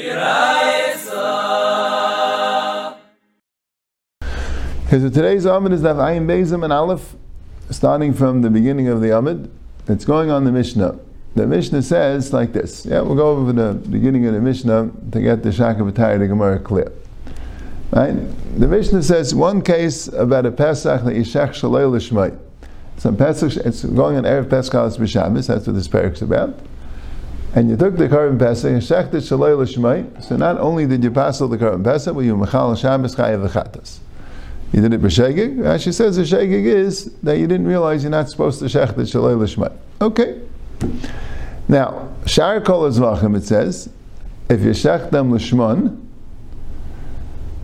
Okay, so today's Amud is Daf Ayin Bezim and Aleph, starting from the beginning of the Amud. It's going on the Mishnah. The Mishnah says like this. Yeah, we'll go over the beginning of the Mishnah to get the Shaka B'tayr, the Gemara clear. Right? The Mishnah says one case about a Pesach that Yishach Shalei L'Shmai. So Pesach, it's going on Erev Pesach B'Shabbos, that's what this parak is about. And you took the Karban Pesach, and Shechted Shalei L'Shmai, so not only did you pass the Karban Pesach, but you Mechal Shabbos Chayav V'Chatas. You did it b'shegig. Rashi says the shegig is that you didn't realize you're not supposed to shech the shalei l'shmai. Okay. Now, shar kol azvachim it says, if you shech them l'shmon,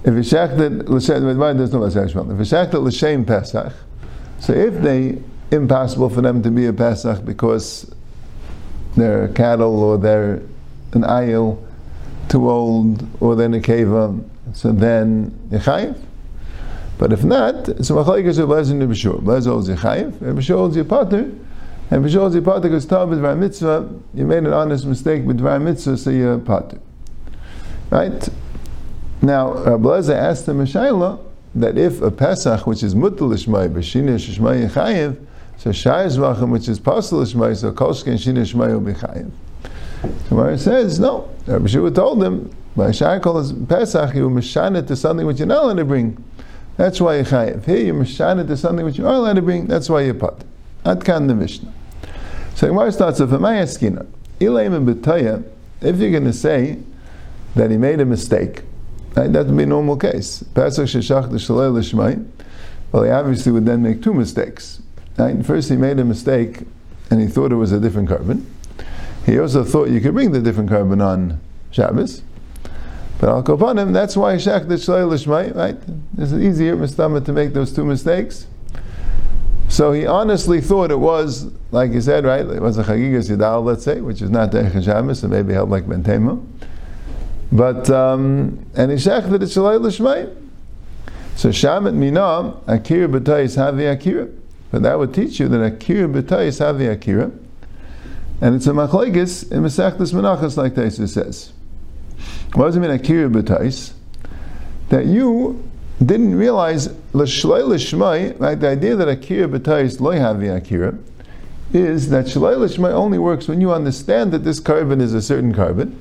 if you shech it l'shem, there's no l'shem If you shech it l'shem pesach, so if they impossible for them to be a pesach because they're cattle or they're an ayil too old or they're a keva, so then yechayiv. But if not, it's machlekes of Lezer and Bishur. Lezer holds Yechayiv, and Bishur holds Yepater. And Bishur holds Yepater because Tav is Mitzvah, you made an honest mistake with Dvar Mitzvah, so you're Pater. Right? Now, Rabbi asked the Mishayla that if a Pesach, which is Mutal Ishmai, Bashina Shishmai Yechayiv, so Shai Zvachim, which is Pasal Ishmai, so Kolshke and Shina will be Chayiv. Says, no. Rabbi Shua told him, by Shai Kol Pesach, you mishana to something which you're not allowed to bring. That's why you're chayiv. Here you're mishana to something which you are allowed to bring. That's why you're. At kan the Mishnah. So Gemara starts off. Amaya skina. Ilaim and. If you're going to say that he made a mistake, right, that would be a normal case. Pesach sheshach the shalei l'shmai. Well, he obviously would then make two mistakes. Right? First, he made a mistake, and he thought it was a different korban. He also thought you could bring the different korban on Shabbos. But al kopanim, that's why shach the shalei right? It's easier mistama to make those two mistakes. So he honestly thought it was, like he said, right? It was a chagigas yidal, let's say, which is not the Shabbos, so maybe held like bentema. But um, and he shach the shalei. So shamet mina akira b'tayis havi akira. But that would teach you that akira b'tayis havi akira. And it's a machlekes in Masechtas Menachas, like Taisa says. What does it mean, akira b'tais? That you didn't realize l'shlei l'shmai? The idea that akira b'tais lo the akira is that shlei l'shmai only works when you understand that this korban is a certain korban,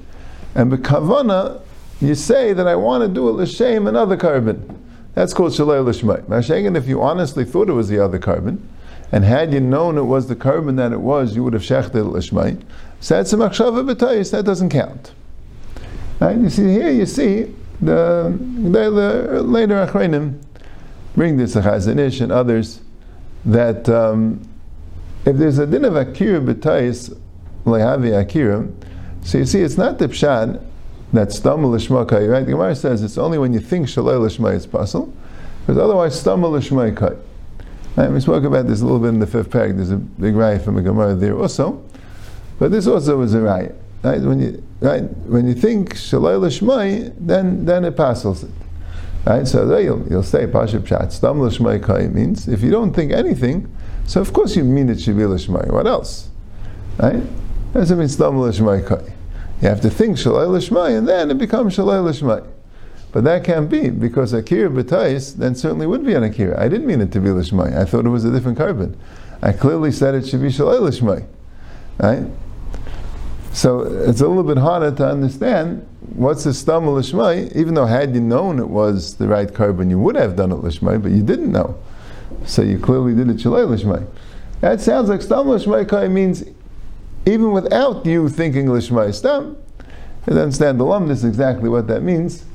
and b'kavana you say that I want to do it l'shem another korban. That's called shalei l'shmai. Mashagan, if you honestly thought it was the other korban, and had you known it was the korban that it was, you would have shechted machshava b'tais. That doesn't count. Right? You see here, you see the, the, later Achreinim bring this Chazon Ish and others that um, if there's a din of akira b'tais lehavi akira, so you see it's not the pshat that stumble lishma kai. Right? The Gemara says it's only when you think shalei lishma is possible, because otherwise stumble lishma kai. Right? We spoke about this a little bit in the fifth parak. There's a big riot from a Gemara there also, but this also was a riot. Right? When you right when you think shalai l'shmai, then then it passes it. Right? So there you'll, you'll say pashup pshat stam kai means if you don't think anything, so of course you mean it should be l'shmai. What else? Right? Doesn't mean stam l'shmai kai. You have to think shalai l'shmai, and then it becomes shalai l'shmai. But that can't be because akira b'tais then certainly would be an akira. I didn't mean it to be l'shmai. I thought it was a different korban. I clearly said it should be shalai l'shmai. Right? So it's a little bit harder to understand what's the stam lishmai, even though had you known it was the right korban, you would have done it lishmai, but you didn't know. So you clearly did it shalei lishmai. That sounds like stam lishmai means even without you thinking lishmai stam. You understand the lumnus exactly what that means.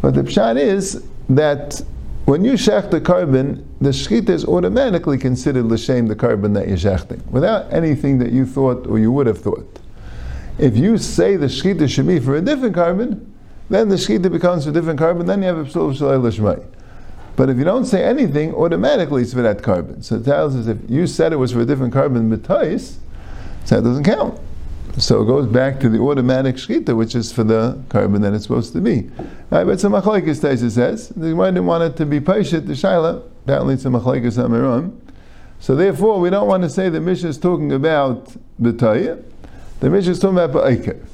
But the pshat is that when you shech the korban, the shechita is automatically considered l'shem the korban that you're shechting, without anything that you thought or you would have thought. If you say the shechita should be for a different korban, then the shechita becomes a different korban, then you have a psul shalei l'shmai. But if you don't say anything, automatically it's for that korban. So it tells us if you said it was for a different korban mitais, so that doesn't count. So it goes back to the automatic shechita, which is for the korban that it's supposed to be. Right, but some machlekes Taisa says the Gemara didn't want it to be paishet the shaila. Apparently, it's a machlekes amiram. So therefore, we don't want to say the Mishnah is talking about the The Mishnah is talking about Ba'ikir.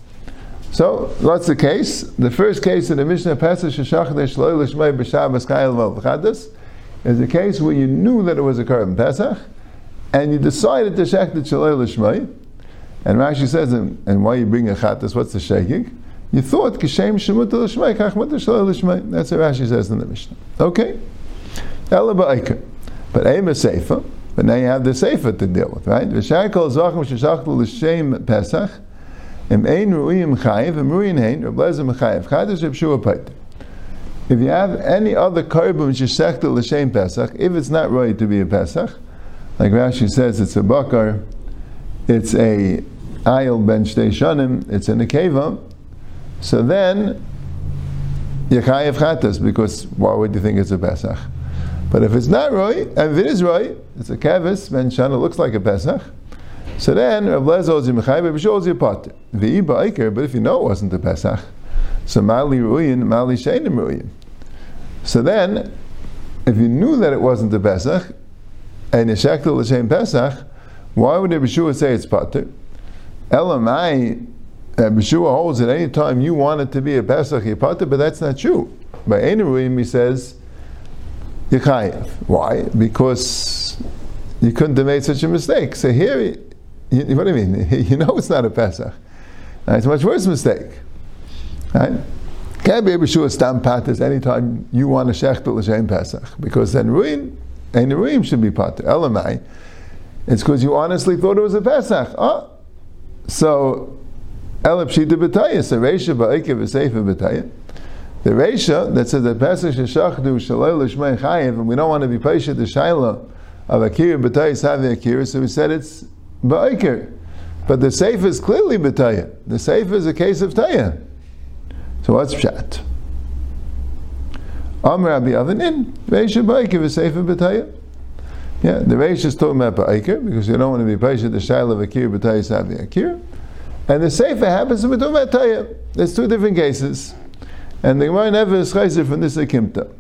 So, what's the case? The first case in the Mishnah Pesach Sheshach Shloi Lishmei B'Shabbos Kayel V'Chadas is a case where you knew that it was a Korban Pesach, and you decided to shech the Shloi Lishmei, and Rashi says, and, and why you bring a Chatas, what's the shaking? You thought Kishem Shemut Lishmei, Kach Mut Shloi Lishmei. That's what Rashi says in the Mishnah. Okay? Ela Ba'ikah. But Aim is Sefer, but now you have the Sefer to deal with, right? V'shakol Zachem Sheshach L'Shem Pesach, If you have any other korban shechta l'shem Pesach, if it's not right to be a Pesach, like Rashi says, it's a bakar, it's a ayil ben shtei shanim, it's in a nekeva, so then yechayev chatas, because why would you think it's a Pesach? But if it's not right, and if it is right, it's a kevis ben shana, looks like a Pesach, so then Rav Lezer Ozi Mechai, Rav Ozi Potter. V'iba Iker, but if you know it wasn't the Pesach, so Mali Ruyin, Mali Sheinim Ruyin. So then, if you knew that it wasn't the Pesach, and you shektel l'shem Pesach, why would Rav Shua say it's Potter? Elamai, uh, Rav Shua holds that any time you want it to be a Pesach, Potter, but that's not true. By Ein Ruyin, he says, Yechayev. Why? Because you couldn't have made such a mistake. So here, you, what do mean? You know it's not a Pesach. Right? It's a much worse mistake. Right? Can't be to stam patas anytime you want a shechtel l'shem Pesach because then ruin and ruim should be pater. Elamai, it's because you honestly thought it was a Pesach. Oh, so elab shita b'tayah. So reisha ba'ikev v'seifa b'tayah. The reisha that says that Pesach sheshachdu shalei l'shmei chayiv, and we don't want to be patient the shaila of akira b'tayah savi akira, so we said it's Ba'ikir. But the safe is clearly B'taya. The safe is a case of Taya. So what's Pshat? Am Rabbi Avanin, Reisha Ba'ikir is safe B'taya. Yeah, the Reish is about Ba'ikir, because you don't want to be patient the Shail of Akir, B'taya Savi Akir. And the Sefer happens to be Taya. There's two different cases. And the Gemara never is chayzer from this Akimta.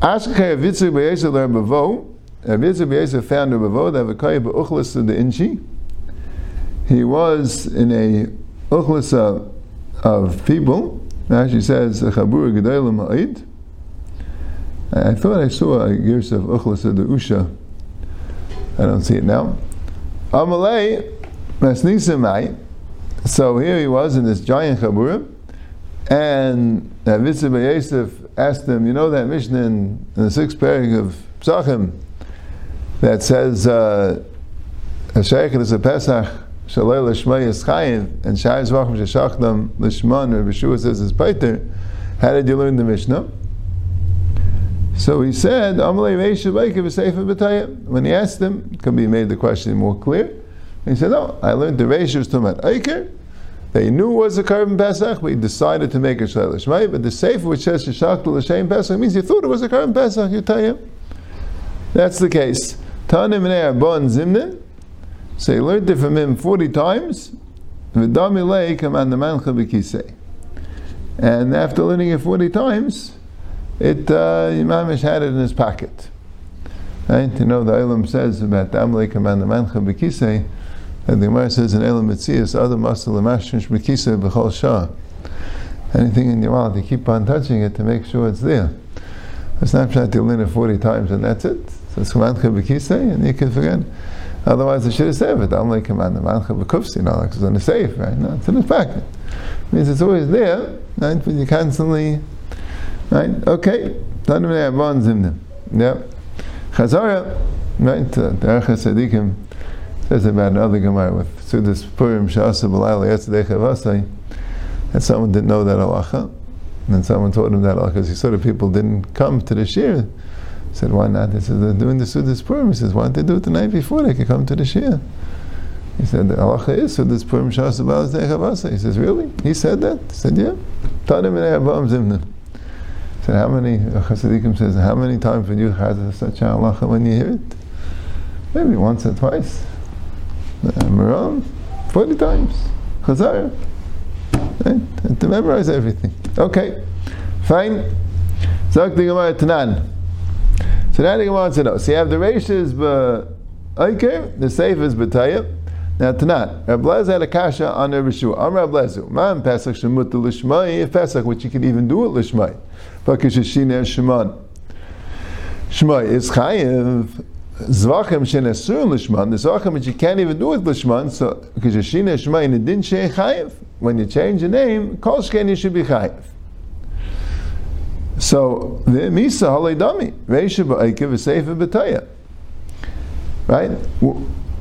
Ashkei Avitzu B'yesel Rebavo, Rabbi Yitzchak found a Bavo that Vakaya B'uchlas to the Inchi. He was in a uchlasa of people. Actually says Chabur Gedalim Ma'id. I thought I saw a gears of the Usha. I don't see it now. Amalei Masnisamai. So here he was in this giant Chabura, and Rabbi Yosef asked him, you know that Mishnah in, in the sixth parak of Psachim, that says uh, is a Pesach shalei l'shmei is chayiv and shayis v'achim sheshachdam l'shman or B'shua says it's paiter. How did you learn the Mishnah? So he said. When he asked him, could be made the question more clear. He said, No, I learned the Reish was talking about Eiker. They knew it was a korban Pesach, but he decided to make a Shalei L'shmei. But the Sefer which says Sheshachta L'shem Pesach means you thought it was a korban Pesach, you tell you. That's the case. Tanim Bon Zimnin. So he learned it from him 40 times. And after learning it 40 times, it uh, Imamish had it in his pocket. Right? You know, the Elam says about the Amalek command the Mancha Bekisei, and the Gemara says in Elam Mitzias, other muscle Mashmish Bekisei B'chol Shah. Anything in your wallet, you keep on touching it to make sure it's there. It's not that you learn it 40 times and that's it. So it's command Bekisei, and you can forget. Otherwise, I should have said it. I'm like command the mancha b'kufsi, you know, like it's on the safe, right? No, it's in his pocket. It means it's always there, right? But you constantly, right? Okay. Tanim ne'avon zimnim. Yep. Chazara, right? Uh, the Archa Sadiqim says about another Gemara with Sudas Purim Shasa B'layla Yetzadei Chavasai that someone didn't know that halacha. And then someone taught him that halacha he saw that people didn't come to the shir He said, why not? He said, they're doing the Sudas Purim. He says, why don't they do it the night before? They could come to the Shia. He said, the halacha is Sudas Purim Shas Chavasa. He says, really? He said that? He said, yeah. Tanim Avam Zimnim. Said, how many, Chassidikim says, how many times would you have such a halacha when you hear it? Maybe once or twice. Uh, Maram, 40 times. Chazar. Right? To memorize everything. Okay. Fine. Zak the Gemara Tanan. So now the Gemara wants to. So you have the Reishis Ba'ikir, the Seif is. Now, Tanat, Reb Lezer had a kasha on Shua. I'm Reb Lezer. Man Pesach shemut l'shmai, Pesach, which you can even do it l'shmai. But kishashina shemon. Shmai is chayiv. Zvachim shenesur l'shman. The zvachim which you can't even do it l'shman. So kishashina shmai and it didn't say chayiv. When you change the name, kol shken you should be chayiv. So the misa halei dami reisha ba'akev v'seifa b'taya. Right.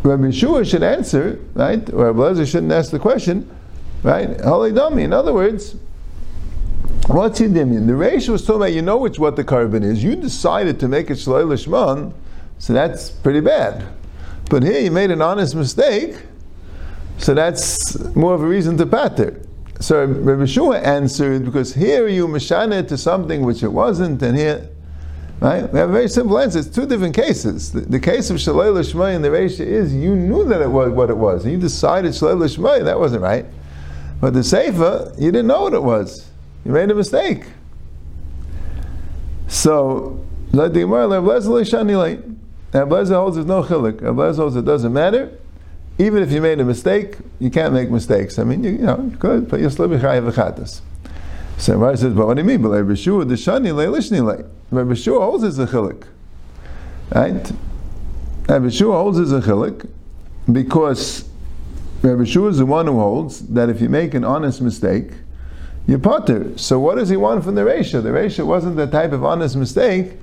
Rabbi Yeshua should answer, right? Or Rabbi Lezer shouldn't ask the question, right? Holy dummy. In other words, what's your dimion? The ratio was talking about you know which what the korban is. You decided to make it shalei lishman, so that's pretty bad. But here you made an honest mistake, so that's more of a reason to patter. So Rabbi Yeshua answered because here you mashana to something which it wasn't, and here Right? We have a very simple answer. It's two different cases. The, the case of Shalei Lishmai and the Reisha is you knew that it was what it was, and you decided Shalei Lishmai, that wasn't right. But the Sefer, you didn't know what it was. You made a mistake. So, Ablezer holds there's no chilik. Ablezer holds it doesn't matter. Even if you made a mistake, you can't make mistakes. I mean, you, you know, you could, but you're still. So Rabbi says, but what do you mean? But Rabbi Shua, the shani le lishni le. Rabbi Shua holds his a chilik. Right? Rabbi Shua holds his a chilik because Rabbi Shua is the one who holds that if you make an honest mistake, you potter. So what does he want from the ratio? The ratio wasn't the type of honest mistake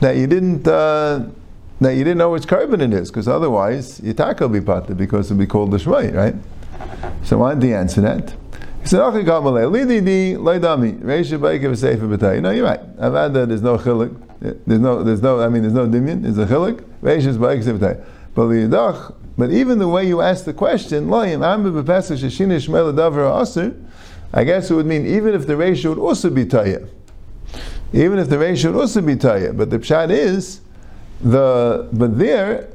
that you didn't uh, that you didn't know which korban it is, because otherwise your tackle will be potter because it'll be called the shmai, right? So why did he answer that? No, you're right. That there's no chilik. There's no, there's no, I mean, there's no dimion. There's a chilik. But but even the way you ask the question, I guess it would mean even if the ratio would also be taya. Even if the ratio would also be taya. But the pshat is, the but there,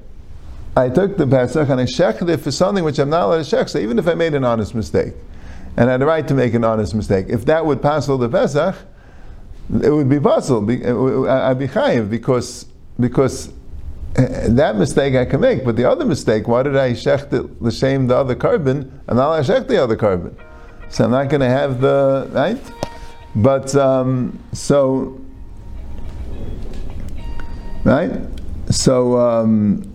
I took the Pesach and I shekhed it for something which I'm not allowed to shech. So even if I made an honest mistake, and I had a right to make an honest mistake. If that would passel the Pesach, it would be puzzled. I'd be chayiv because because eh, that mistake I can make, but the other mistake, why did I shecht the shame the other korban and now I shecht the other korban? So I'm not going to have the right. But um, so right, so. Um,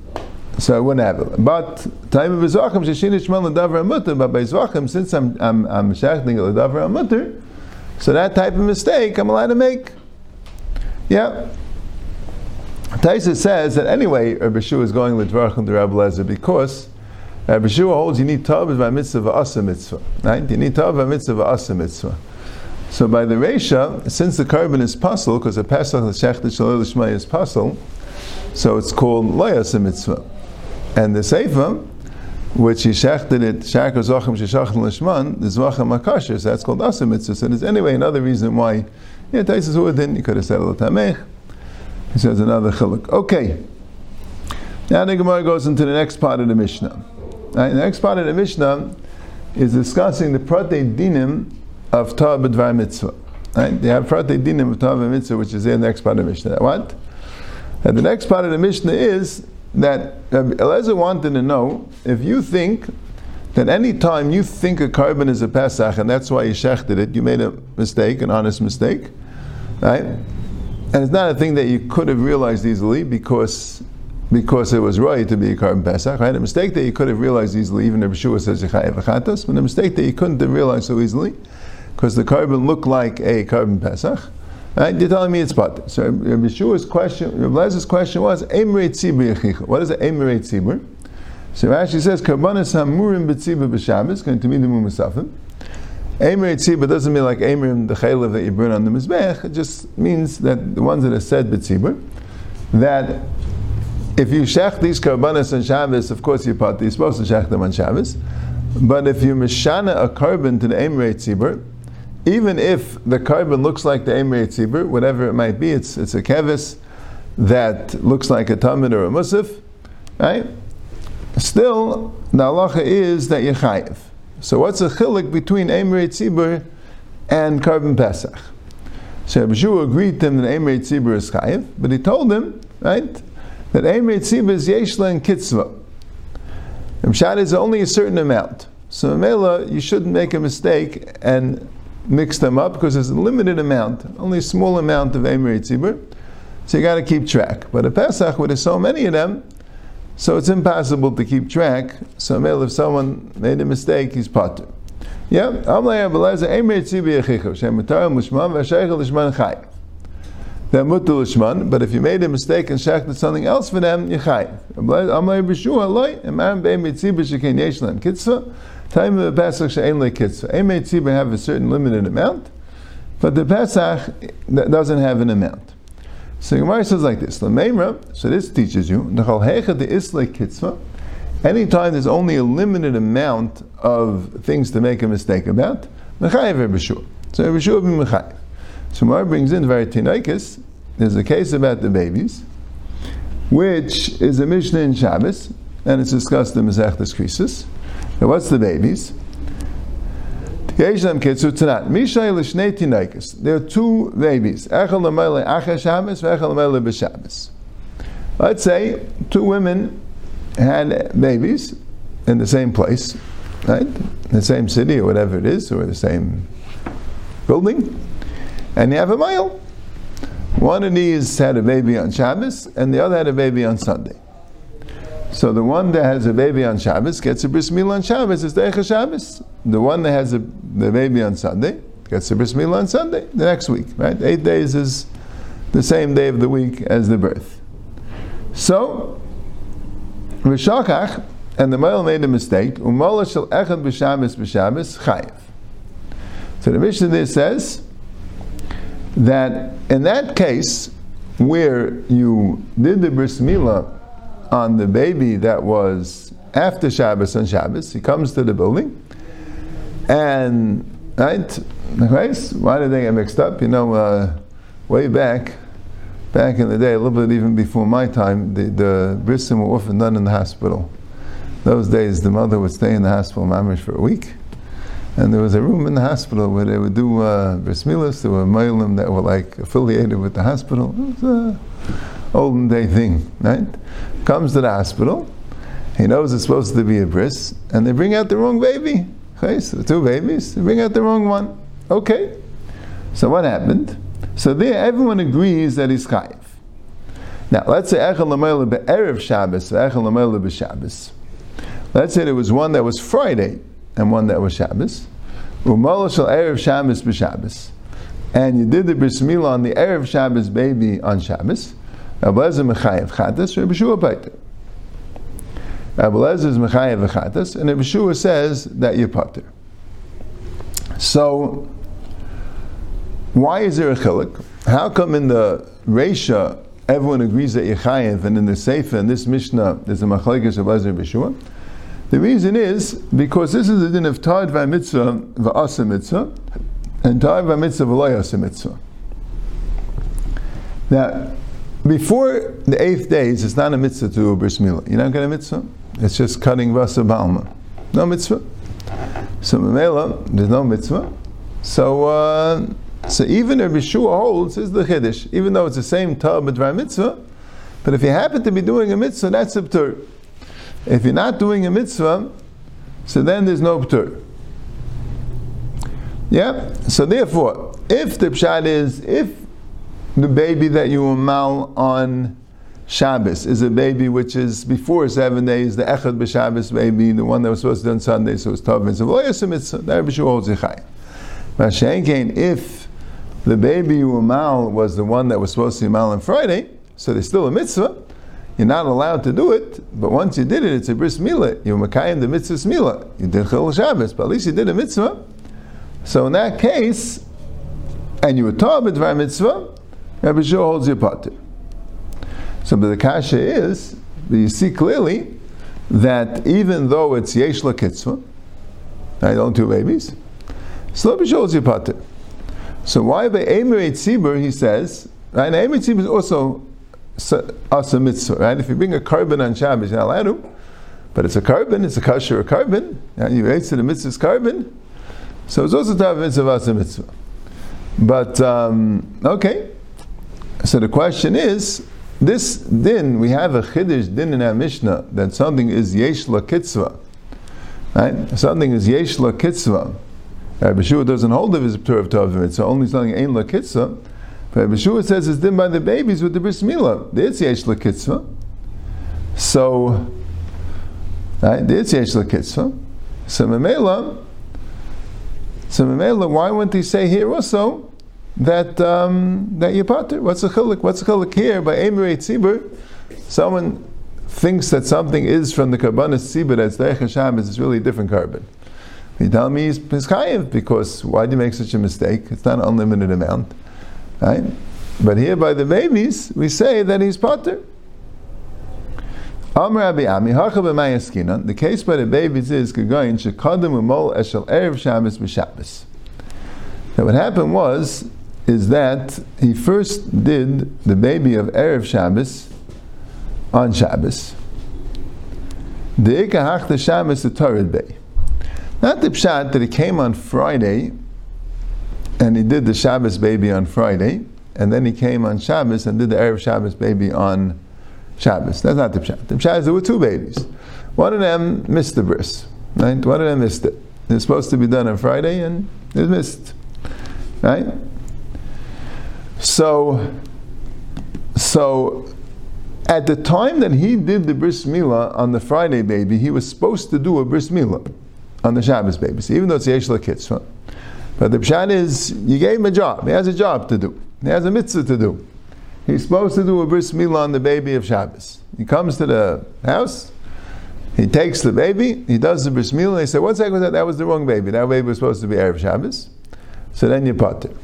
so I wouldn't have it. But time of Zvachim, Sheshin Ishmael Ladavar Amutter, but by Zvachim, since I'm I'm I'm shachting Ladavar Amutter, so that type of mistake I'm allowed to make. Yeah. Taisa says that anyway, Rabbi is going with Dvarchim to Rabbi Lezer because Rabbi Shua holds you need tav by mitzvah asa mitzvah. Right? You need tav by mitzvah asa mitzvah. So by the Resha, since the korban is puzzle, because the Pesach the Shechted Shalom is puzzle, so it's called Loyas mitzvah. And the Sefer, which he shechted it, Shakar Zochim Sheshachim Lishman, the Zvachim so that's called Asa Mitzvah. So there's anyway another reason why, yeah, Taisus within, you could have said Tamech. He says another chiluk. Okay. Now the Gemara goes into the next part of the Mishnah. Right, the next part of the Mishnah is discussing the Prate Dinim of Torah B'dvar Mitzvah. Right? They have Prate Dinim of Torah Mitzvah, which is in the next part of the Mishnah. What? And the next part of the Mishnah is that Eliezer wanted to know if you think that any time you think a korban is a Pesach and that's why you shechted it, you made a mistake, an honest mistake, right? And it's not a thing that you could have realized easily because because it was right to be a korban Pesach, right? A mistake that you could have realized easily, even if Yeshua says Yechayev but a mistake that you couldn't have realized so easily because the korban looked like a korban Pesach. Right? You're telling me it's but. So Rabbi Yeshua's question, Rabbi question was, yechicha. What is an Emrei tzibur? So Rashi says, Karbanas hamurim b'tzibur b'shabbos, going to mean the mumasafim. Emrei tzibur doesn't mean like Emrim, the chaylev that you burn on the mizbech. It just means that the ones that are said b'tzibur, that if you shech these karbanas on Shabbos, of course you're part, you're supposed to shech them on Shabbos. But if you mishana a korban to the Emrei tzibur, even if the korban looks like the Emrei Tzibur, whatever it might be, it's, it's a kevis that looks like a Talmud or a Musaf, right? Still, the halacha is that you're. So what's the chilik between Emrei Tzibur and korban Pesach? So Abishu agreed to him that Emrei Tzibur is chayiv, but he told him, right, that Emrei Tzibur is yeshla and kitzvah. Mshad is only a certain amount. So Mela, you shouldn't make a mistake and mix them up because there's a limited amount, only a small amount of Emer Tzibur. So you got to keep track. But a Pesach, where there's so many of them, so it's impossible to keep track. So if someone made a mistake, he's potter. Yeah. They're mutul lishman, but if you made a mistake and shechted something else for them, you chay. Time of the Pesach she'en le kitzvah. Em mitzibah have a certain limited amount, but the Pesach doesn't have an amount. So Gemara says like this, Lameimra, so this teaches you, the de isle kitzvah, anytime there's only a limited amount of things to make a mistake about, mechayev b'shua. So b'shua be mechayev. So Mar brings in very Tinaikis, there's a case about the babies, which is a Mishnah in Shabbos, and it's discussed in Masechtas Krisis. Now what's the babies? There are two babies. Let's say two women had babies in the same place, right? In the same city or whatever it is, or the same building and you have a male. One of these had a baby on Shabbos, and the other had a baby on Sunday. So the one that has a baby on Shabbos gets a bris milah on Shabbos. It's the Shabbos. The one that has a, the baby on Sunday gets a bris milah on Sunday the next week. Right? Eight days is the same day of the week as the birth. So Rishakach and the male made a mistake. Umala shel echad b'Shabbos b'Shabbos chayiv. So the Mishnah there says that in that case, where you did the bris milah on the baby that was after Shabbos and Shabbos, he comes to the building, and right, right? Why did they get mixed up? You know, uh, way back, back in the day, a little bit even before my time, the, the brisim were often done in the hospital. Those days, the mother would stay in the hospital mamish for a week and there was a room in the hospital where they would do uh, bris milas. There were mailim that were like affiliated with the hospital. It was a olden day thing, right? Comes to the hospital. He knows it's supposed to be a bris, and they bring out the wrong baby. Okay, so two babies, they bring out the wrong one. Okay. So what happened? So there, everyone agrees that he's chayiv. Now, let's say echel lameila be'erev Shabbos, echel lameila b'Shabbos. Let's say there was one that was Friday, and one that was Shabbos. Umala shel Erev Shabbos b'Shabbos. And you did the bris milah on the Erev Shabbos baby on Shabbos. Abelezer mechayev chatas, Rabbi Shua pater. Abelezer is mechayev chatas, and Rabbi Shua says that you pater. So, why is there a chilik? How come in the Resha everyone agrees that Yechayev, and in the Sefer, and this Mishnah, there's a machlekes of Ezra B'Shua? The reason is because this is the din of Tad v'mitzvah v'asa mitzvah and Tad v'mitzvah v'loyasa mitzvah. Now, before the eighth days, it's not a mitzvah to do a bris milah. You're not going to mitzvah. It's just cutting vasa balma. No mitzvah. So memela, there's no mitzvah. So uh, so even if Yeshua holds is the chiddush, even though it's the same tub but mitzvah. But if you happen to be doing a mitzvah, that's a ptur. If you're not doing a mitzvah, so then there's no ptur. Yeah? So therefore, if the pshat is, if the baby that you mal on Shabbos is a baby which is before seven days, the Echad b'Shabbos baby, the one that was supposed to be on Sunday, so it's Tov Mitzvah, well, yes, mitzvah, that Rabbi holds Yechayim. But if the baby you mal was the one that was supposed to be mal on Friday, so there's still a mitzvah, you're not allowed to do it, but once you did it, it's a bris milah. You're makayim the mitzvah milah. You did chil Shabbos, but at least you did a mitzvah. So in that case, and you were taught mitzvah, Rabbi Shua holds your potter. So but the kasha is, you see clearly that even though it's yesh la kitzvah, I don't do babies, so Rabbi Shua holds your potter. So why by Emirate Tzibur, he says, right, Emirate Tzibur is also asa mitzvah, right? If you bring a korban on Shabbos, you're not allowed but it's a korban, it's a kasher korban, and you raise to the mitzvah's korban, so it's also to mitzvah asa mitzvah. But, um, okay, so the question is, this din, we have a chiddush din in our Mishnah that something is yesh la kitzvah. Right? Something is yesh la kitzvah. Rabbi Shua doesn't hold of his Torah of so only something ain't la kitzvah. But Rabbi Shua says it's din by the babies with the bris milah. It's yesh la kitzvah. So, right? It's yesh la kitzvah. So Mamela, so Mamela, why wouldn't he say here also that um, that you pater. What's the chiluk? What's the chiluk here by Emirei Tzibur? Someone thinks that something is from the Karbanis Tzibur that's Derech Hashem is really a different korban. You tell me he's chayiv because why do you make such a mistake? It's not an unlimited amount, right? But here by the babies, we say that he's pater. The case by the babies is. Now what happened was is that he first did the baby of Erev Shabbos on Shabbos. The Ikahach the Shabbos the Torah Bay. Not the pshat that he came on Friday and he did the Shabbos baby on Friday, and then he came on Shabbos and did the Erev Shabbos baby on Shabbos. That's not the pshat. The pshat is there were two babies. One of them missed the bris. Right? One of them missed it. It was supposed to be done on Friday and it missed. Right? So, so at the time that he did the bris milah on the Friday baby, he was supposed to do a bris milah on the Shabbos baby. So even though it's yesh kitzvah, but the pshat is you gave him a job. He has a job to do. He has a mitzvah to do. He's supposed to do a bris milah on the baby of Shabbos. He comes to the house. He takes the baby. He does the bris milah. They say, "One second, that? That was the wrong baby. That baby was supposed to be erev Shabbos." So then you put it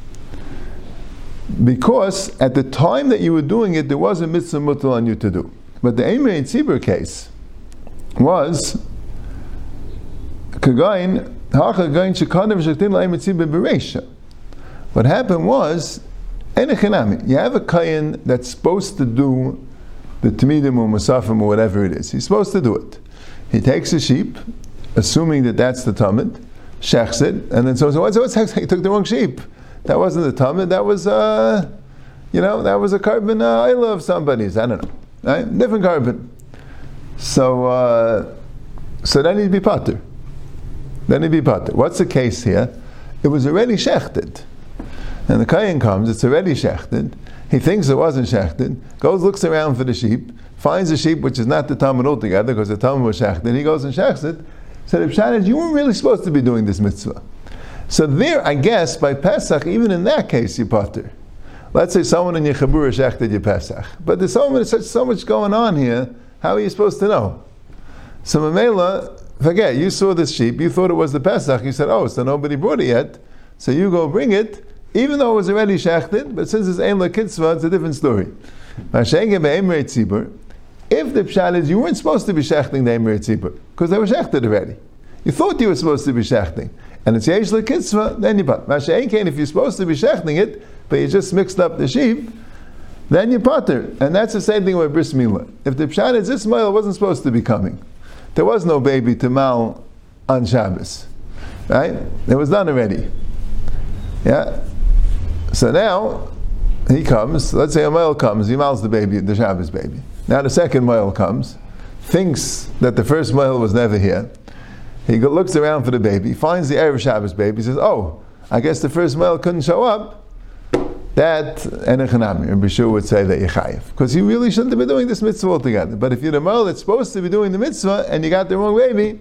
because at the time that you were doing it, there was a mitzvah mutal on you to do. But the Eimei Tzibur case was What happened was you have a kain that's supposed to do the tamidim or musafim or whatever it is. He's supposed to do it. He takes a sheep, assuming that that's the tamid, shechs it, and then so so what's what's he took the wrong sheep. That wasn't the Talmud. That was, uh, you know, that was a korban uh, love somebody's. I don't know. Right? Different korban. So, uh, so then he'd be potter. Then he'd be potter. What's the case here? It was already shechted. And the Kayan comes, it's already shechted. He thinks it wasn't shechted, goes, looks around for the sheep, finds a sheep which is not the Talmud altogether because the Talmud was shechted. He goes and shechts it. Said, Pshat you weren't really supposed to be doing this mitzvah. So there, I guess, by Pesach, even in that case, you potter. Let's say someone in your Chabur shechted your Pesach. But there's so much, such, so much going on here, how are you supposed to know? So Mamela, forget, you saw this sheep, you thought it was the Pesach, you said, oh, so nobody brought it yet, so you go bring it, even though it was already shechted, but since it's Ein Kitzvah, it's a different story. If the pshat is you weren't supposed to be shechting the Emer Tzibur, because they were shechted already. You thought you were supposed to be shechting and it's yesh kitzvah, then you pat. Masha if you're supposed to be shechting it, but you just mixed up the sheep, then you pater. And that's the same thing with bris milah. If the pshat is Ismail wasn't supposed to be coming, there was no baby to mal on Shabbos, right? It was done already. Yeah. So now he comes. Let's say a male comes. He mals the baby, the Shabbos baby. Now the second male comes, thinks that the first male was never here he looks around for the baby, finds the Erev Shabbos baby, says, Oh, I guess the first male couldn't show up. That, Enechanami, and Bishur would say that Yechayev. Because he really shouldn't have been doing this mitzvah altogether. But if you're the male that's supposed to be doing the mitzvah and you got the wrong baby,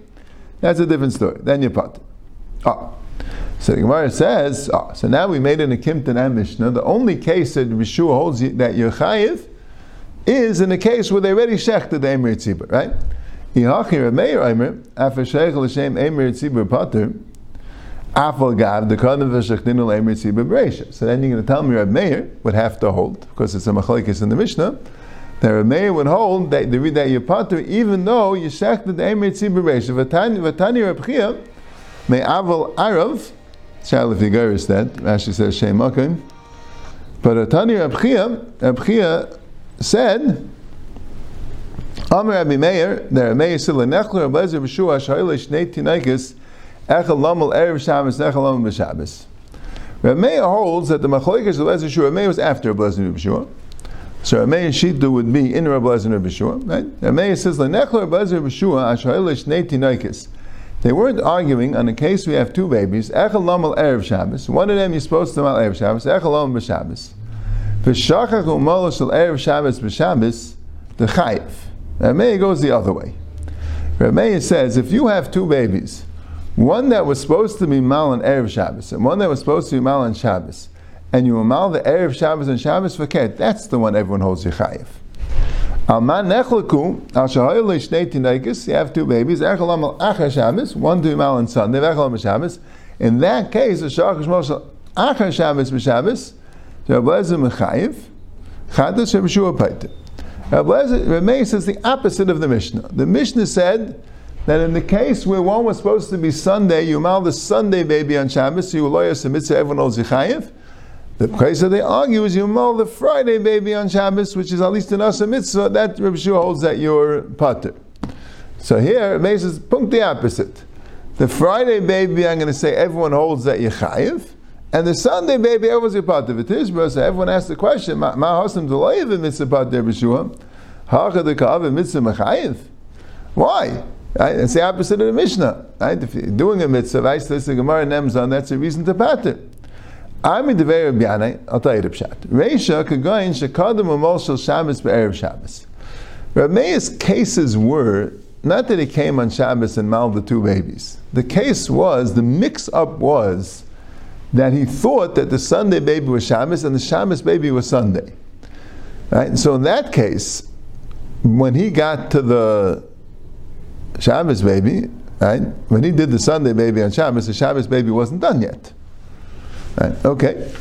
that's a different story. Then you put. Oh. Ah. So the Gemara says, oh, so now we made an Akimtan and Mishnah. The only case that Bishur holds that you're chayiv is in the case where they already shechted the Emir Tzibah, right? Yihachi Meir Eimer, after Sheikh L'Shem Eimer Tzibur Pater, Afal Gav, the Kadam V'Shechdinu Eimer Tzibur Bereisha. So then you're going to tell me Reb Meir would have to hold, because it's a machlekes in the Mishnah, that Reb Meir would hold that the read that you pater, even though you shechted Eimer Tzibur Bereisha. V'tani Reb Chia, may Aval Arav, Shal Figaris that, Rashi says Shem Makim, but Tani Reb Chia, Reb Chia said, Amr Rabbi Meir, the Rabbi Meir said, "Lenechler Rabbi Lezer b'Shua Shayla Shnei Tinaikis Echel Lamel Erev Shabbos Echel Lamel B'Shabbos." Rabbi Meir holds that the Machlekes of Lezer Shua Meir was after Rabbi Lezer b'Shua. So Rameya Shita would be in Rabbi Lezer and Rabbi Shua, right? Rameya says, Lenechel Rabbi Lezer Rabbi Shua, Asha'elish Neti They weren't arguing on the case we have two babies, Echel Lamal Erev Shabbos. One of them you're supposed to mal Erev Shabbos, Echel Lamal B'Shabbos. V'shachach u'molo shel Erev Shabbos B'Shabbos, the Chayiv. Rameya goes the other way. Rameya says, if you have two babies, one that was supposed to be mal on Erev Shabbos, and one that was supposed to be mal on Shabbos, and you mal the Erev Shabbos and Shabbos Faket, that's the one everyone holds Yechayev. You have two babies, one to mal on Sunday. In that case, the shach shmos achar Shabbos b'Shabbos, Rabbi Lezer mechayev, chadash Rabbi Shua Rabbi Lezer, says the opposite of the Mishnah. The Mishnah said, that in the case where one was supposed to be Sunday, you mal the Sunday baby on Shabbos, you lawyer to everyone knows Yichayev. The case that they argue is you mal the Friday baby on Shabbos, which is at least an Asa mitzvah, that Rabbi Shua holds that you're pater. So here, it says, punct the opposite. The Friday baby, I'm going to say everyone holds that Yechayev, and the Sunday baby, everyone's a part of it. So everyone asks the question, Ma Hasim Delayev mitzvah the Kav mitzvah Mechayev. Why? Right? It's the opposite of the Mishnah. Right? If you're doing a mitzvah, I say the Gemara Nemzon, that's a reason to pater. I'm in the very Rabbi I'll tell you the pshat. Reisha kagoyin shekadim umol shel Shabbos be'erev Shabbos. Rameya's cases were not that he came on Shabbos and mauled the two babies. The case was, the mix-up was that he thought that the Sunday baby was Shabbos and the Shabbos baby was Sunday. Right? And so in that case, when he got to the Shabbos baby, right? When he did the Sunday baby on Shabbos, the Shabbos baby wasn't done yet. Right? Okay.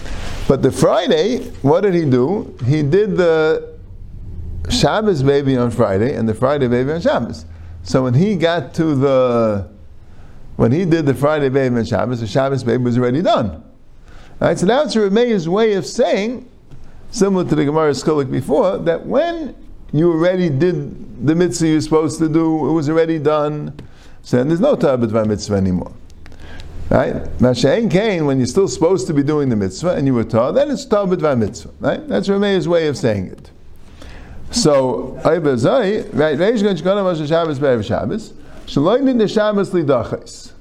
But the Friday, what did he do? He did the Shabbos baby on Friday and the Friday baby on Shabbos. So when he got to the, when he did the Friday baby on Shabbos, the Shabbos baby was already done. Right? So that's Rameir's way of saying, similar to the Gemara Scholik before, that when you already did the mitzvah you're supposed to do, it was already done, so then there's no Tabbat mitzvah anymore. Right? Mashain Kain, when you're still supposed to be doing the mitzvah and you were taught, then it's Tabbat mitzvah. Right? That's Rameir's way of saying it. So, right, Shabbos Shabbos, Shaloin in the Shabbos Lidachas.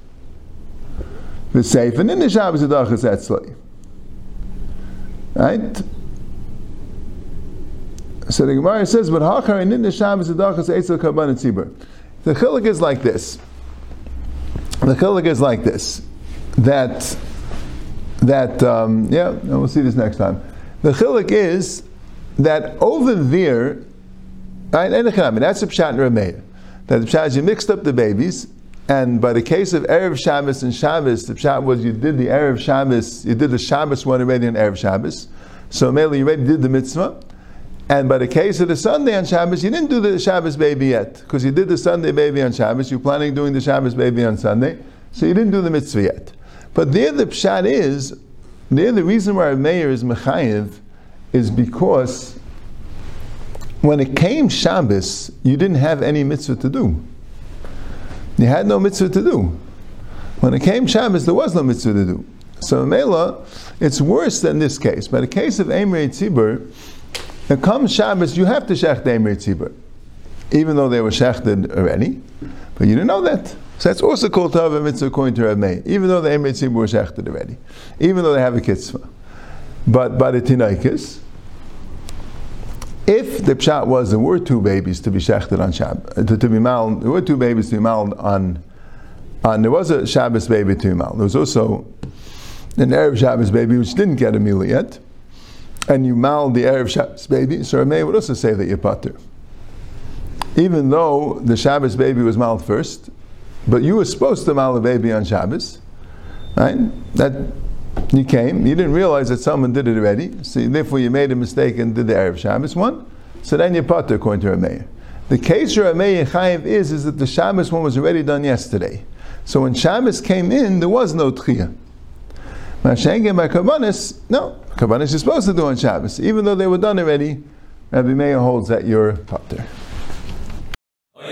The Seif, and in the Shabbos Lidachas Etzlai. Right? So the Gemara says, "But hachar in the Shabbos adachas eitzel karban and tzibur." The chiluk is like this. The chiluk is like this. That that um, yeah, we'll see this next time. The chiluk is that over there, right? And that's the pshat and That the pshat is you mixed up the babies, and by the case of erev Shabbos and Shabbos, the pshat was you did the erev Shabbos, you did the Shabbos one already on erev Shabbos. So mainly you already did the mitzvah. And by the case of the Sunday on Shabbos, you didn't do the Shabbos baby yet, because you did the Sunday baby on Shabbos. You're planning doing the Shabbos baby on Sunday, so you didn't do the mitzvah yet. But there, the pshat is, there, the reason why our mayor is mechayiv is because when it came Shabbos, you didn't have any mitzvah to do. You had no mitzvah to do. When it came Shabbos, there was no mitzvah to do. So Mela, it's worse than this case. By the case of Emre Tzibur, now comes Shabbos, you have to shech Emir Tzibur, even though they were shechted already, but you didn't know that. So that's also called Tava Mitzvah according to Rav even though the Emir Tzibur were shechted already, even though they have a kitzvah. But by the Tinaikis, the pshat was there were two babies to be shechted on Shabbos, uh, to, to, be mal, there were two babies to be mal on, on, there was a Shabbos baby to be mal. There was also an Arab Shabbos baby which didn't get a meal yet and you mal the Arab Shabbos baby, so Rameh would also say that you're pater. Even though the Shabbos baby was mal first, but you were supposed to mal the baby on Shabbos, right? That you came, you didn't realize that someone did it already, so therefore you made a mistake and did the Arab Shabbos one, so then you're potter according to Rameir. The case for Rameir Chayiv is, is that the Shabbos one was already done yesterday. So when Shabbos came in, there was no Tchiyah. shengen, my Kabbanis, no, Kabbanis is supposed to do on Shabbos. Even though they were done already, Rabbi Meir holds that you're potter. Oh,